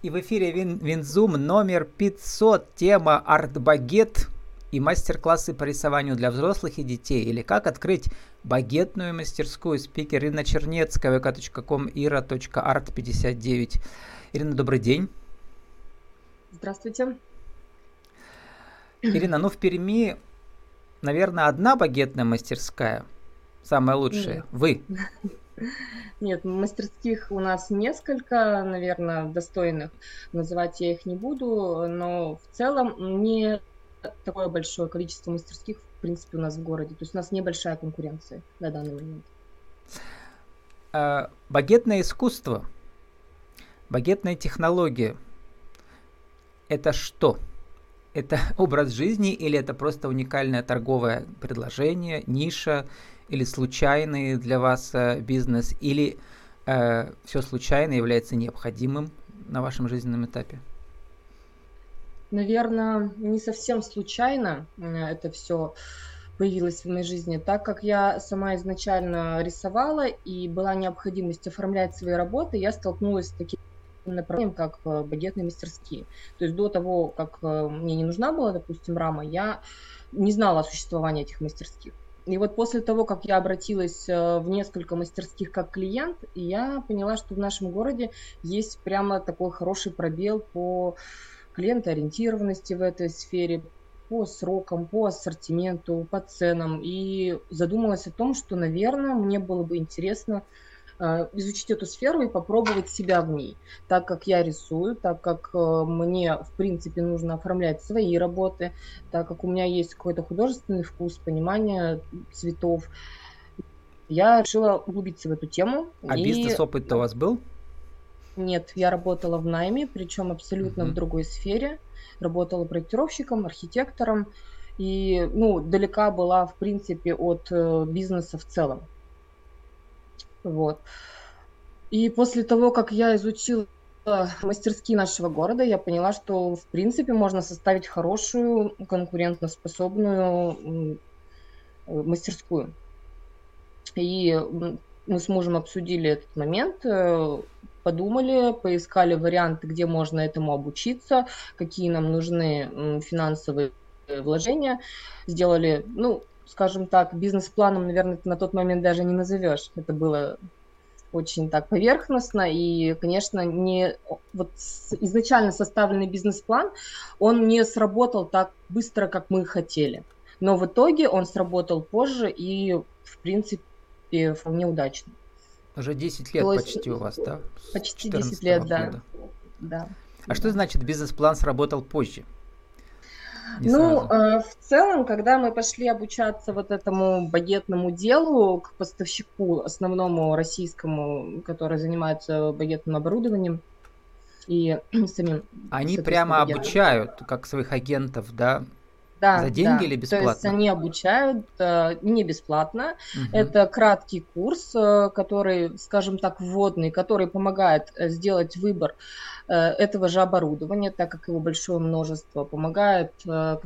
И в эфире Вин, Винзум номер 500, тема «Артбагет» и мастер-классы по рисованию для взрослых и детей, или как открыть багетную мастерскую. Спикер Ирина Чернецкая, vk.com, ира.art59. Ирина, добрый день. Здравствуйте. Ирина, ну в Перми, наверное, одна багетная мастерская, самая лучшая. Нет. Вы. Нет, мастерских у нас несколько, наверное, достойных. Называть я их не буду, но в целом не такое большое количество мастерских, в принципе, у нас в городе. То есть у нас небольшая конкуренция на данный момент. А, багетное искусство, багетная технология – это что? Это образ жизни или это просто уникальное торговое предложение, ниша или случайный для вас э, бизнес, или э, все случайно является необходимым на вашем жизненном этапе? Наверное, не совсем случайно это все появилось в моей жизни, так как я сама изначально рисовала и была необходимость оформлять свои работы, я столкнулась с таким направлением, как э, багетные мастерские. То есть до того, как э, мне не нужна была, допустим, рама, я не знала о существовании этих мастерских. И вот после того, как я обратилась э, в несколько мастерских как клиент, я поняла, что в нашем городе есть прямо такой хороший пробел по клиентоориентированности в этой сфере, по срокам, по ассортименту, по ценам. И задумалась о том, что, наверное, мне было бы интересно изучить эту сферу и попробовать себя в ней. Так как я рисую, так как э, мне, в принципе, нужно оформлять свои работы, так как у меня есть какой-то художественный вкус, понимание цветов, я решила углубиться в эту тему. А и... бизнес-опыт-то у вас был? Нет, я работала в найме, причем абсолютно uh-huh. в другой сфере. Работала проектировщиком, архитектором. И, ну, далека была, в принципе, от э, бизнеса в целом. Вот. И после того, как я изучила мастерские нашего города, я поняла, что в принципе можно составить хорошую, конкурентоспособную мастерскую. И мы с мужем обсудили этот момент, э, подумали, поискали варианты, где можно этому обучиться, какие нам нужны финансовые вложения, сделали, ну, скажем так, бизнес-планом, наверное, это на тот момент даже не назовешь. Это было очень так поверхностно и, конечно, не вот изначально составленный бизнес-план, он не сработал так быстро, как мы хотели. Но в итоге он сработал позже и, в принципе, вполне удачно. Уже 10 лет есть, почти у вас, да? Почти 10 лет, да. да. А что значит бизнес-план сработал позже? Не ну, э, в целом, когда мы пошли обучаться вот этому багетному делу к поставщику основному российскому, который занимается багетным оборудованием и самим... Они прямо багетом. обучают, как своих агентов, да? Да, За деньги да. или бесплатно? То есть они обучают э, не бесплатно. Угу. Это краткий курс, э, который, скажем так, вводный, который помогает э, сделать выбор э, этого же оборудования, так как его большое множество, помогает э,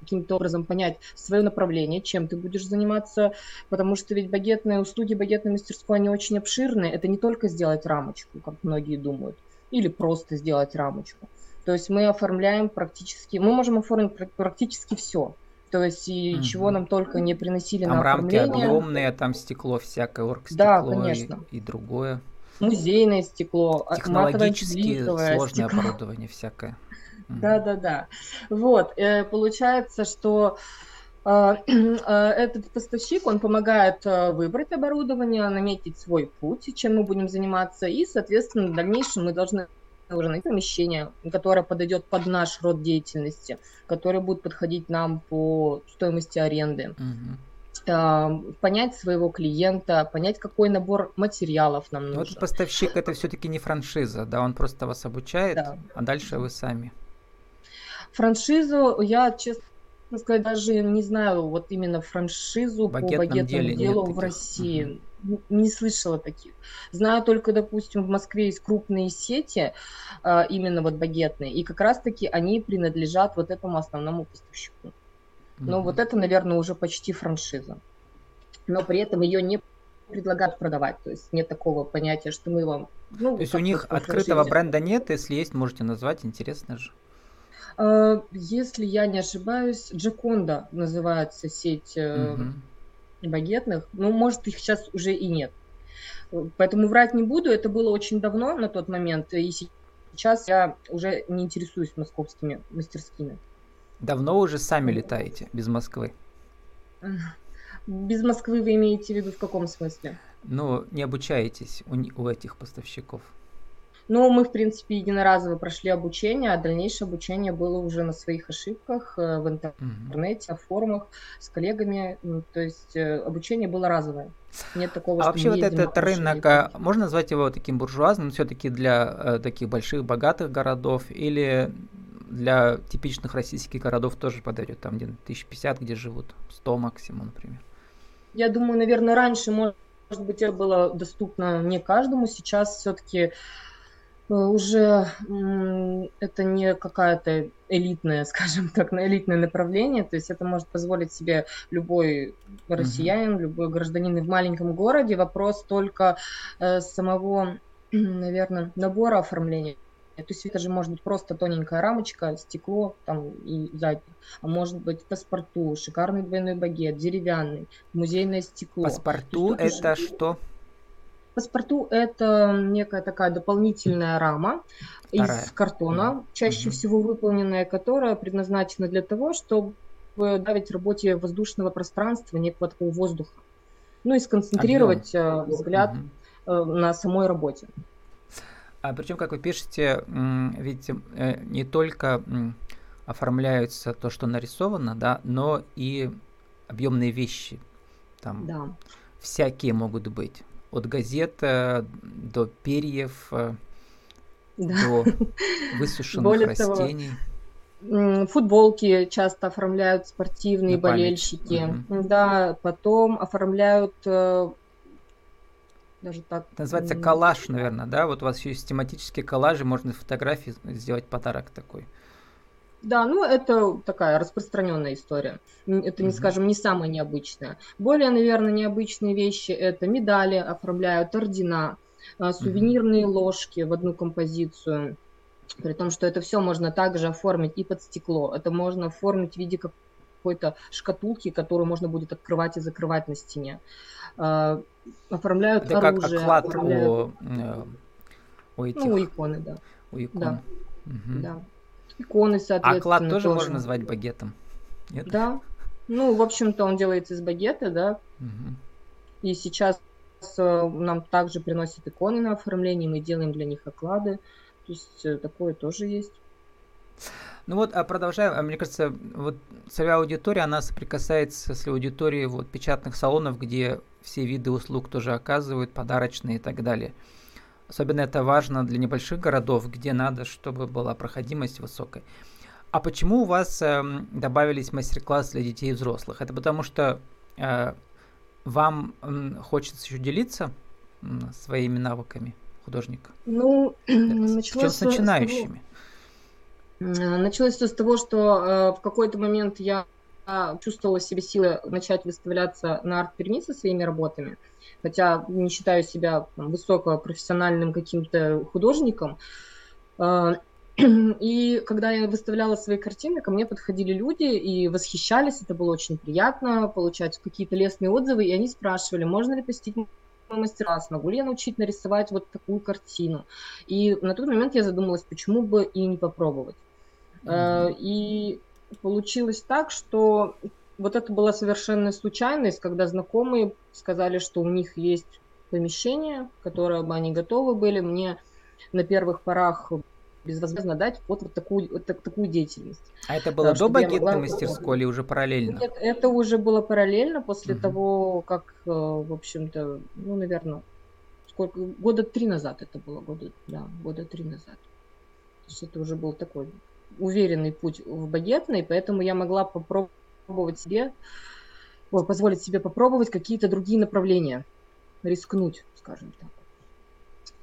каким-то образом понять свое направление, чем ты будешь заниматься, потому что ведь багетные услуги, багетной мастерской, они очень обширные. Это не только сделать рамочку, как многие думают, или просто сделать рамочку. То есть мы оформляем практически, мы можем оформить практически все. То есть и угу. чего нам только не приносили там на оформление. рамки огромные, там стекло всякое, оргстекло да, конечно. И, и другое. Музейное стекло, а, технологически сложное стекло. оборудование всякое. Да, да, да. Вот, э, получается, что э, э, этот поставщик, он помогает выбрать оборудование, наметить свой путь, чем мы будем заниматься, и, соответственно, в дальнейшем мы должны уже найти помещение, которое подойдет под наш род деятельности, которое будет подходить нам по стоимости аренды. Угу. Понять своего клиента, понять, какой набор материалов нам нужен. Вот поставщик это все-таки не франшиза, да, он просто вас обучает, да. а дальше вы сами. Франшизу я, честно сказать, даже не знаю вот именно франшизу по багетному делу в России. Угу не слышала таких. Знаю только, допустим, в Москве есть крупные сети, а, именно вот багетные, и как раз-таки они принадлежат вот этому основному поставщику. Но mm-hmm. вот это, наверное, уже почти франшиза. Но при этом ее не предлагают продавать. То есть нет такого понятия, что мы вам... Ну, То есть у них открытого бренда нет, если есть, можете назвать, интересно же. А, если я не ошибаюсь, Джаконда называется сеть угу. Багетных. Ну, может, их сейчас уже и нет. Поэтому врать не буду. Это было очень давно на тот момент. И сейчас я уже не интересуюсь московскими мастерскими. Давно уже сами летаете без Москвы? Без Москвы вы имеете в виду в каком смысле? Ну, не обучаетесь у, у этих поставщиков. Ну, мы, в принципе, единоразово прошли обучение, а дальнейшее обучение было уже на своих ошибках э, в интернете, в форумах с коллегами. То есть э, обучение было разовое. Нет такого, а что вообще вот этот рынок, а, можно назвать его таким буржуазным, все-таки для э, таких больших, богатых городов, или для типичных российских городов тоже подойдет, там где 1050, где живут, 100 максимум, например? Я думаю, наверное, раньше, может быть, это было доступно не каждому, сейчас все-таки уже это не какая-то элитное, скажем так, на элитное направление, то есть это может позволить себе любой россиянин, mm-hmm. любой гражданин в маленьком городе. Вопрос только э, самого, наверное, набора оформления. То есть это же может быть просто тоненькая рамочка, стекло там и задник. А может быть паспорту, шикарный двойной багет, деревянный, музейное стекло. Паспорту это уже... что? Паспорту это некая такая дополнительная рама Вторая. из картона, чаще угу. всего выполненная, которая предназначена для того, чтобы давить работе воздушного пространства, некого такого воздуха. Ну и сконцентрировать Объем. Э, взгляд угу. на самой работе. А причем, как вы пишете, видите, э, не только оформляются то, что нарисовано, да, но и объемные вещи. Там да. всякие могут быть от газет до перьев, э, да. до высушенных Более растений. Того, футболки часто оформляют спортивные На болельщики. Угу. Да, потом оформляют э, даже так. Называется коллаж, наверное, да? Вот у вас еще есть тематические коллажи, можно фотографии сделать подарок такой. Да, ну это такая распространенная история. Это, не скажем, не самая необычная. Более, наверное, необычные вещи это медали оформляют, ордена, а, сувенирные ложки в одну композицию. При том, что это все можно также оформить и под стекло. Это можно оформить в виде какой-то шкатулки, которую можно будет открывать и закрывать на стене. А, оформляют это оружие. как оклад оформляют... у, э, у этих... Ну, у иконы, да. У икон. Да. Угу. да иконы, соответственно. А клад тоже, тоже можно назвать багетом? Нет? Да. Ну, в общем-то, он делается из багета, да. Угу. И сейчас э, нам также приносят иконы на оформление, мы делаем для них оклады. То есть э, такое тоже есть. Ну вот, а продолжая, а мне кажется, вот целевая аудитория, она соприкасается с аудиторией вот печатных салонов, где все виды услуг тоже оказывают, подарочные и так далее. Особенно это важно для небольших городов, где надо, чтобы была проходимость высокой. А почему у вас э, добавились мастер-классы для детей и взрослых? Это потому что э, вам э, хочется еще делиться э, своими навыками художника? Ну, началось с начинающими. Началось все с того, что э, в какой-то момент я чувствовала в себе силы начать выставляться на арт-перми со своими работами хотя не считаю себя высокопрофессиональным каким-то художником. А, и когда я выставляла свои картины, ко мне подходили люди и восхищались, это было очень приятно, получать какие-то лестные отзывы, и они спрашивали, можно ли посетить мастера, смогу ли я научить нарисовать вот такую картину. И на тот момент я задумалась, почему бы и не попробовать. Mm-hmm. И получилось так, что вот это была совершенно случайность, когда знакомые сказали, что у них есть помещение, которое бы они готовы были мне на первых порах безвозмездно дать вот, вот такую, вот так, такую деятельность. А это было до багетной могла... мастерской или уже параллельно? Нет, это уже было параллельно после угу. того, как, э, в общем-то, ну, наверное, сколько, года три назад это было, года, да, года три назад. То есть это уже был такой уверенный путь в багетной, поэтому я могла попробовать себе, ой, позволить себе попробовать какие-то другие направления, рискнуть, скажем так.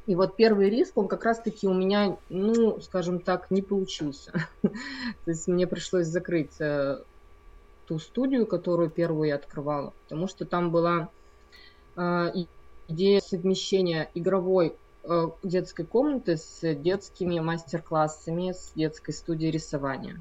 И вот первый риск, он как раз-таки у меня, ну, скажем так, не получился. То есть мне пришлось закрыть э, ту студию, которую первую я открывала, потому что там была э, идея совмещения игровой детской комнаты с детскими мастер-классами, с детской студией рисования.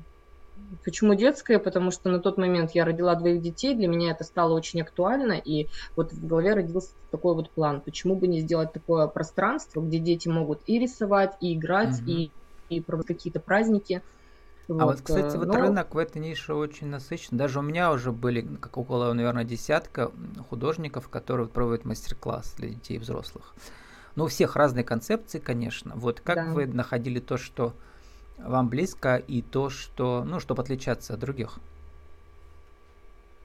Почему детская? Потому что на тот момент я родила двоих детей, для меня это стало очень актуально, и вот в голове родился такой вот план. Почему бы не сделать такое пространство, где дети могут и рисовать, и играть, угу. и, и проводить какие-то праздники. А вот, вот кстати, вот но... рынок в этой нише очень насыщен. Даже у меня уже были как около, наверное, десятка художников, которые проводят мастер-класс для детей и взрослых. Ну, у всех разные концепции, конечно. Вот как да. вы находили то, что вам близко, и то, что, ну, чтобы отличаться от других?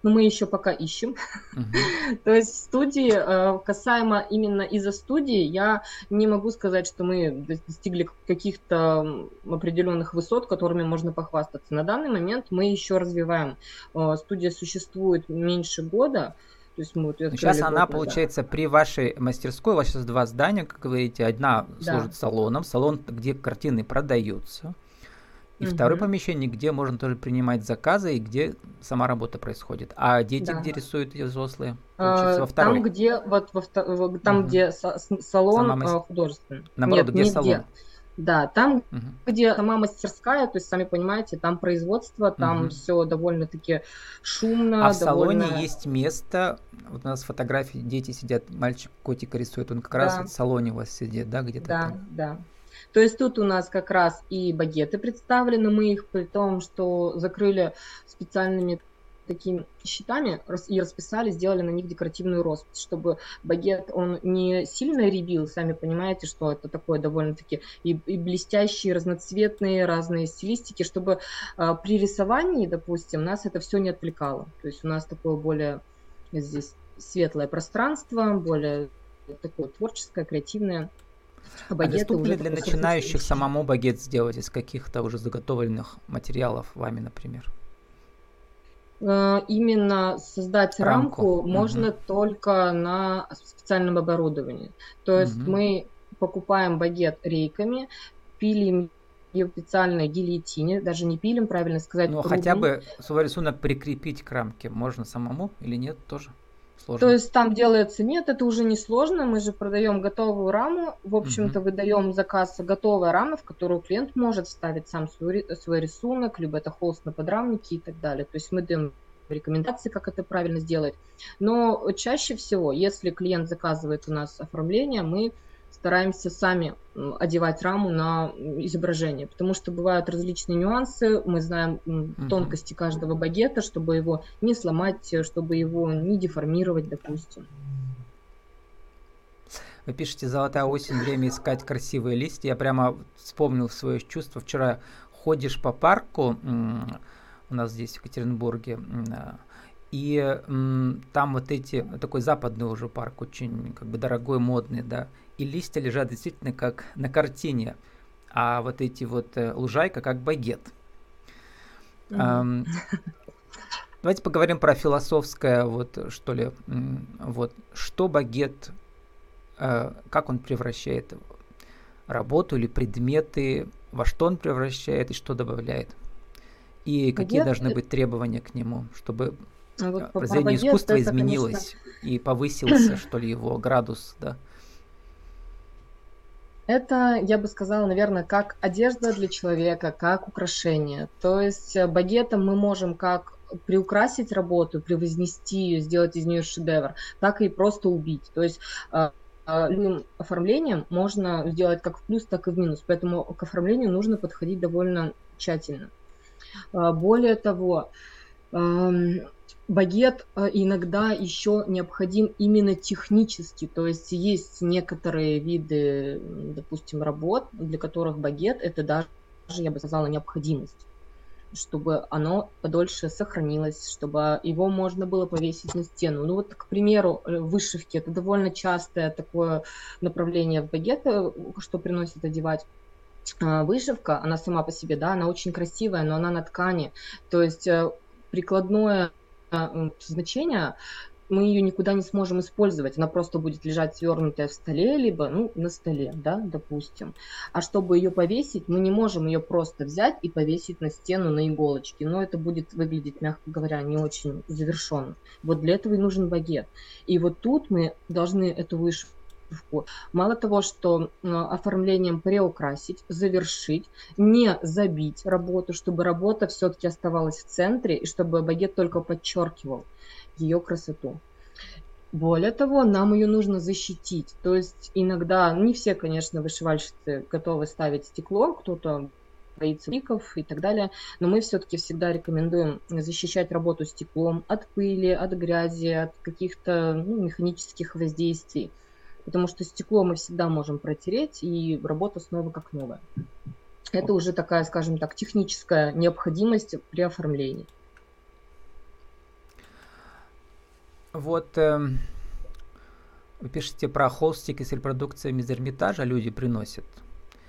но мы еще пока ищем. Uh-huh. То есть студии, э, касаемо именно из-за студии, я не могу сказать, что мы достигли каких-то определенных высот, которыми можно похвастаться. На данный момент мы еще развиваем. Э, студия существует меньше года, то есть мы вот сейчас она, назад. получается, при вашей мастерской, у вас сейчас два здания, как говорите, одна да. служит салоном, салон, где картины продаются, и угу. второе помещение, где можно тоже принимать заказы и где сама работа происходит. А дети да. где рисуют эти взрослые? Получается, во второй. Там, где вот во, там, угу. где салон Сама а, художественный. Наоборот, Нет, где не салон? Да, там, угу. где сама мастерская, то есть, сами понимаете, там производство, там угу. все довольно-таки шумно. А в довольно... салоне есть место, вот у нас фотографии, дети сидят, мальчик котика рисует, он как да. раз вот в салоне у вас сидит, да, где-то Да, там. да. То есть тут у нас как раз и багеты представлены, мы их при том, что закрыли специальными такими щитами и расписали, сделали на них декоративную роспись, чтобы багет, он не сильно ребил, сами понимаете, что это такое довольно-таки и, и блестящие, разноцветные, разные стилистики, чтобы э, при рисовании, допустим, нас это все не отвлекало. То есть у нас такое более здесь светлое пространство, более такое творческое, креативное. А, а доступно ли для начинающих самому багет сделать из каких-то уже заготовленных материалов вами, например? Э, именно создать рамку, рамку можно угу. только на специальном оборудовании. То есть угу. мы покупаем багет рейками, пилим ее в специальной гильотине, даже не пилим, правильно сказать. Ну, хотя бы свой рисунок прикрепить к рамке можно самому или нет тоже? Сложно. То есть там делается нет, это уже не сложно. Мы же продаем готовую раму. В общем-то, угу. выдаем заказ готовой рамы, в которую клиент может вставить сам свой, свой рисунок, либо это холст на подрамнике и так далее. То есть мы даем рекомендации, как это правильно сделать. Но чаще всего, если клиент заказывает у нас оформление, мы стараемся сами одевать раму на изображение, потому что бывают различные нюансы, мы знаем тонкости каждого багета, чтобы его не сломать, чтобы его не деформировать, допустим. Вы пишете «Золотая осень, время искать красивые листья». Я прямо вспомнил свое чувство. Вчера ходишь по парку, у нас здесь в Екатеринбурге, и там вот эти, такой западный уже парк, очень как бы дорогой, модный, да, и листья лежат действительно как на картине, а вот эти вот э, лужайка как багет. Mm-hmm. давайте поговорим про философское, вот что ли, вот что багет, э, как он превращает работу или предметы, во что он превращает и что добавляет. И багет какие должны быть требования к нему, чтобы вот произведение искусства изменилось конечно... и повысился, что ли, его градус, да. Это, я бы сказала, наверное, как одежда для человека, как украшение. То есть э, багетом мы можем как приукрасить работу, превознести ее, сделать из нее шедевр, так и просто убить. То есть э, э, любым оформлением можно сделать как в плюс, так и в минус. Поэтому к оформлению нужно подходить довольно тщательно. Более того, багет э, иногда еще необходим именно технически, то есть есть некоторые виды, допустим, работ, для которых багет это даже, я бы сказала, необходимость чтобы оно подольше сохранилось, чтобы его можно было повесить на стену. Ну вот, к примеру, э, вышивки – это довольно частое такое направление в багеты, что приносит одевать. А, вышивка, она сама по себе, да, она очень красивая, но она на ткани. То есть э, прикладное значение мы ее никуда не сможем использовать. Она просто будет лежать свернутая в столе, либо ну, на столе, да, допустим. А чтобы ее повесить, мы не можем ее просто взять и повесить на стену на иголочке. Но это будет выглядеть, мягко говоря, не очень завершенно. Вот для этого и нужен багет. И вот тут мы должны эту вышивку Мало того, что э, оформлением преукрасить, завершить, не забить работу, чтобы работа все-таки оставалась в центре и чтобы багет только подчеркивал ее красоту. Более того, нам ее нужно защитить. То есть иногда, не все, конечно, вышивальщицы готовы ставить стекло, кто-то боится ликов и так далее, но мы все-таки всегда рекомендуем защищать работу стеклом от пыли, от грязи, от каких-то ну, механических воздействий, потому что стекло мы всегда можем протереть, и работа снова как новая. Это уже такая, скажем так, техническая необходимость при оформлении. Вот э, вы пишете про холстики с репродукциями из Эрмитажа, люди приносят.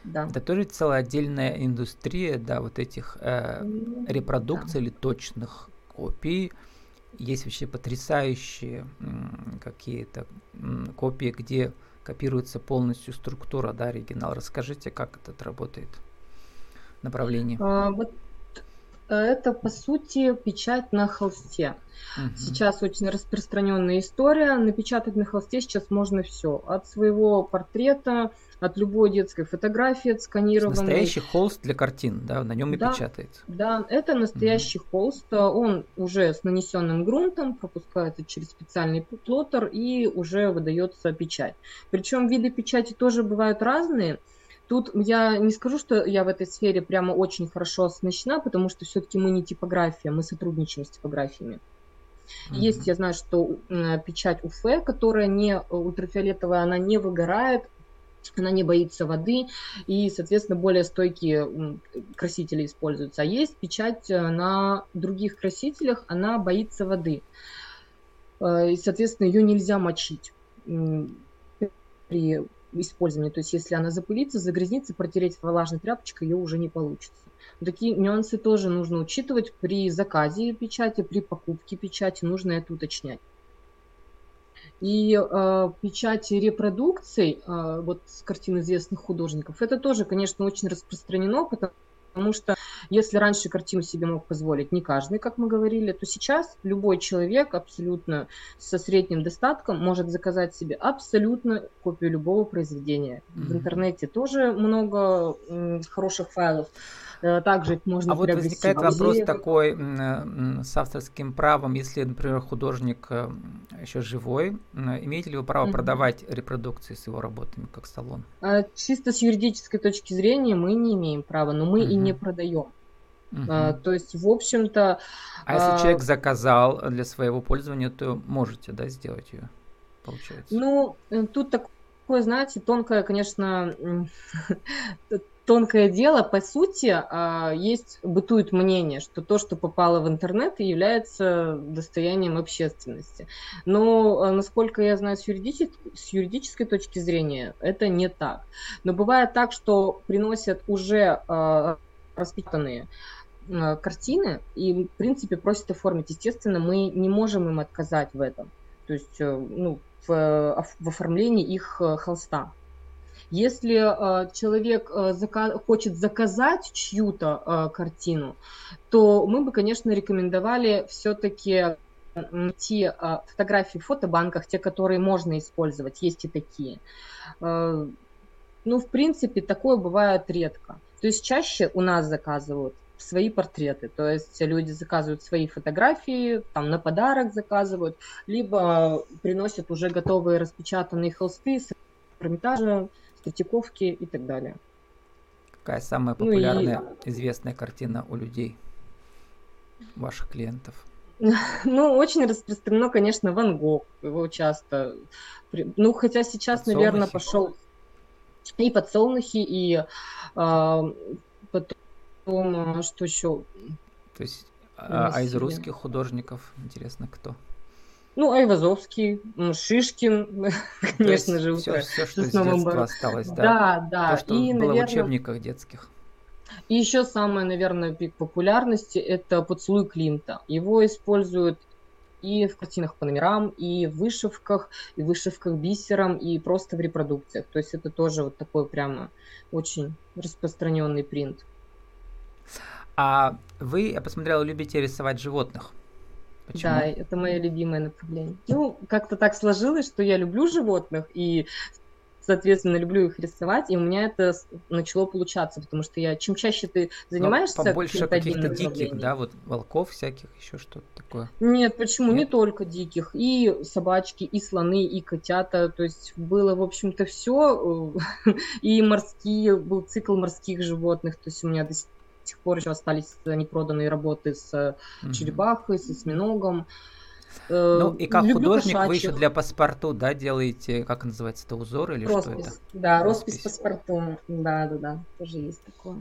Да. Это тоже целая отдельная индустрия, да, вот этих э, репродукций да. или точных копий. Есть вообще потрясающие какие-то копии, где копируется полностью структура, да, оригинал. Расскажите, как это работает направление. А, вот это, по сути, печать на холсте. Угу. Сейчас очень распространенная история. Напечатать на холсте сейчас можно все. От своего портрета, от любой детской фотографии отсканированной. Настоящий холст для картин, да, на нем и да, печатается. Да, это настоящий угу. холст. Он уже с нанесенным грунтом пропускается через специальный плоттер и уже выдается печать. Причем виды печати тоже бывают разные. Тут я не скажу, что я в этой сфере прямо очень хорошо оснащена, потому что все-таки мы не типография, мы сотрудничаем с типографиями. Mm-hmm. Есть, я знаю, что печать УФ, которая не э, ультрафиолетовая, она не выгорает, она не боится воды, и, соответственно, более стойкие красители используются. А есть печать э, на других красителях, она боится воды. Э, и, соответственно, ее нельзя мочить при использования. То есть если она запылится, загрязнится, протереть влажной тряпочкой ее уже не получится. Такие нюансы тоже нужно учитывать при заказе печати, при покупке печати, нужно это уточнять. И э, печати репродукций, э, вот с картин известных художников, это тоже, конечно, очень распространено, потому Потому что если раньше картину себе мог позволить не каждый, как мы говорили, то сейчас любой человек абсолютно со средним достатком может заказать себе абсолютно копию любого произведения. Mm-hmm. В интернете тоже много м, хороших файлов. Э, также их можно А вот возникает вопрос такой с авторским правом, если, например, художник э, еще живой, имеете ли вы право mm-hmm. продавать репродукции с его работами как салон? А, чисто с юридической точки зрения мы не имеем права, но мы mm-hmm. и не продаем. Uh-huh. А, то есть, в общем-то... А если а... человек заказал для своего пользования, то можете, да, сделать ее, получается? Ну, э, тут такое, знаете, тонкое, конечно, тонкое дело, по сути, а, есть, бытует мнение, что то, что попало в интернет, является достоянием общественности. Но, а, насколько я знаю, с, юридической, с юридической точки зрения, это не так. Но бывает так, что приносят уже а, распечатанные картины и, в принципе, просят оформить. Естественно, мы не можем им отказать в этом, то есть э, ну, в, в оформлении их э, холста. Если э, человек э, зака- хочет заказать чью-то э, картину, то мы бы, конечно, рекомендовали все-таки найти э, фотографии в фотобанках, те, которые можно использовать, есть и такие. Э, ну, в принципе, такое бывает редко. То есть чаще у нас заказывают свои портреты. То есть люди заказывают свои фотографии, там на подарок заказывают, либо приносят уже готовые распечатанные холсты с Эрмитажа, Третьяковки и так далее. Какая самая популярная, ну и... известная картина у людей, ваших клиентов? Ну, очень распространено, конечно, Ван Гог. Его часто... Ну, хотя сейчас, подсолнухи. наверное, пошел и подсолнухи, и а, потом, а, что еще? То есть, а, а из русских художников, интересно, кто? Ну, Айвазовский, Шишкин, конечно же, все, все, что из детства осталось, да? Да, да. То, что и, было наверное, в учебниках детских. И еще самое, наверное, пик популярности – это «Поцелуй Климта». Его используют и в картинах по номерам, и в вышивках, и в вышивках бисером, и просто в репродукциях. То есть это тоже вот такой прямо очень распространенный принт. А вы, я посмотрела, любите рисовать животных. Почему? Да, это мое любимое направление. Ну, как-то так сложилось, что я люблю животных, и соответственно, люблю их рисовать, и у меня это начало получаться, потому что я, чем чаще ты занимаешься... Но побольше каких-то диких, да, вот волков всяких, еще что-то такое? Нет, почему? Нет? Не только диких, и собачки, и слоны, и котята, то есть было, в общем-то, все, и морские, был цикл морских животных, то есть у меня до сих пор еще остались непроданные работы с угу. черепахой, с осьминогом, ну и как Люблю художник кошачьих. вы еще для паспорту, да, делаете, как называется это, узор или роспись. что это? Да, роспись, роспись паспорту, да, да, да, тоже есть такое.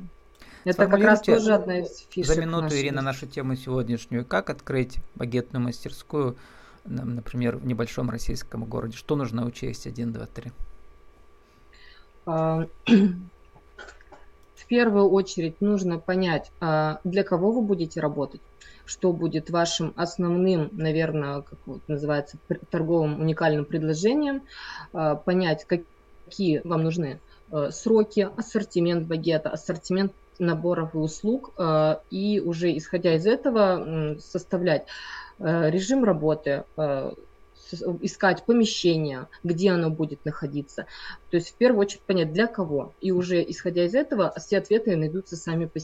Это как раз тоже одна из фишек. За минуту, нашей. Ирина, нашу тему сегодняшнюю. Как открыть багетную мастерскую, например, в небольшом российском городе? Что нужно учесть? Один, два, три. А, в первую очередь нужно понять, а, для кого вы будете работать что будет вашим основным, наверное, как вот называется, торговым уникальным предложением, а, понять, какие вам нужны э, сроки, ассортимент багета, ассортимент наборов и услуг, а, и уже исходя из этого составлять э, режим работы, э, искать помещение, где оно будет находиться. То есть в первую очередь понять, для кого. И уже исходя из этого, все ответы найдутся сами по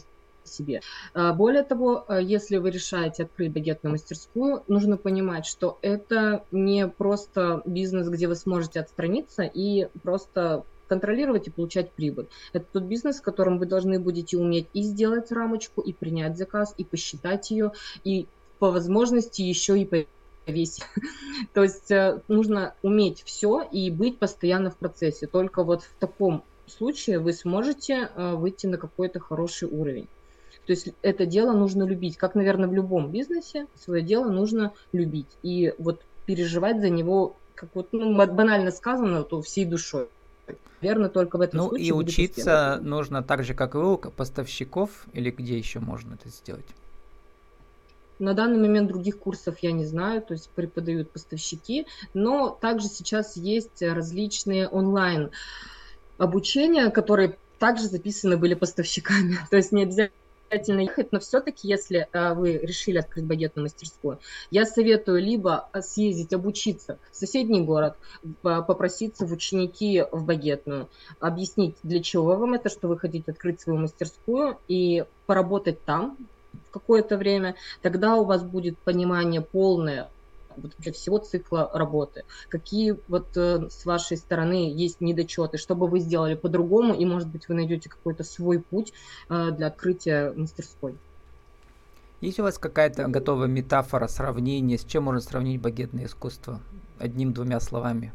себе. А, более того, а, если вы решаете открыть багетную мастерскую, нужно понимать, что это не просто бизнес, где вы сможете отстраниться и просто контролировать и получать прибыль. Это тот бизнес, в котором вы должны будете уметь и сделать рамочку, и принять заказ, и посчитать ее, и по возможности еще и повесить. То есть э, нужно уметь все и быть постоянно в процессе. Только вот в таком случае вы сможете э, выйти на какой-то хороший уровень. То есть это дело нужно любить. Как, наверное, в любом бизнесе свое дело нужно любить. И вот переживать за него, как вот ну, банально сказано, то всей душой. Верно, только в этом ну, случае. Ну и учиться нужно так же, как и у поставщиков, или где еще можно это сделать? На данный момент других курсов я не знаю, то есть преподают поставщики, но также сейчас есть различные онлайн обучения, которые также записаны были поставщиками. То есть не обязательно обязательно ехать, но все-таки, если а, вы решили открыть багетную мастерскую, я советую либо а, съездить обучиться в соседний город, попроситься в ученики в багетную, объяснить, для чего вам это, что вы хотите открыть свою мастерскую и поработать там какое-то время, тогда у вас будет понимание полное вообще всего цикла работы. Какие вот э, с вашей стороны есть недочеты, что бы вы сделали по-другому, и, может быть, вы найдете какой-то свой путь э, для открытия мастерской. Есть у вас какая-то готовая метафора, сравнение, с чем можно сравнить багетное искусство? Одним-двумя словами.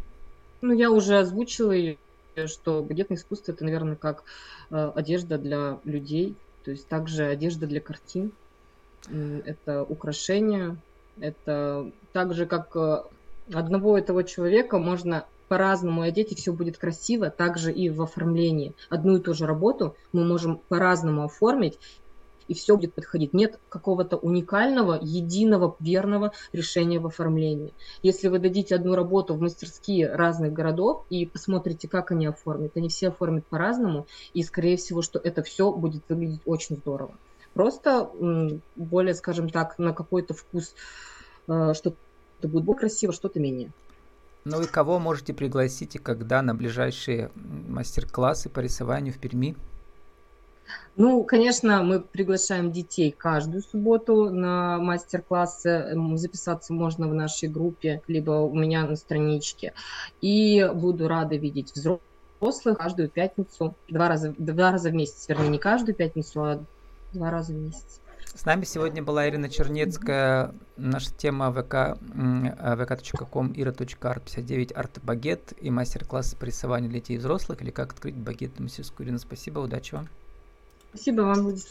Ну, я уже озвучила ее, что багетное искусство это, наверное, как э, одежда для людей, то есть также одежда для картин. Это украшения, это так же, как э, одного этого человека можно по-разному одеть, и все будет красиво, также и в оформлении. Одну и ту же работу мы можем по-разному оформить, и все будет подходить. Нет какого-то уникального, единого, верного решения в оформлении. Если вы дадите одну работу в мастерские разных городов и посмотрите, как они оформят, они все оформят по-разному, и, скорее всего, что это все будет выглядеть очень здорово. Просто более, скажем так, на какой-то вкус э, что-то будет более красиво, что-то менее. Ну и кого можете пригласить и когда на ближайшие мастер-классы по рисованию в Перми? Ну, конечно, мы приглашаем детей каждую субботу на мастер-классы. Записаться можно в нашей группе, либо у меня на страничке. И буду рада видеть взрослых каждую пятницу, два раза, два раза в месяц, вернее, не каждую пятницу, а два раза в месяц. С нами сегодня была Ирина Чернецкая. Наша тема vk, vk.com, ира.art59, арт-багет и мастер-класс по рисованию для детей и взрослых, или как открыть багетную мастерскую. Ирина, спасибо, удачи вам. Спасибо вам, Владислав.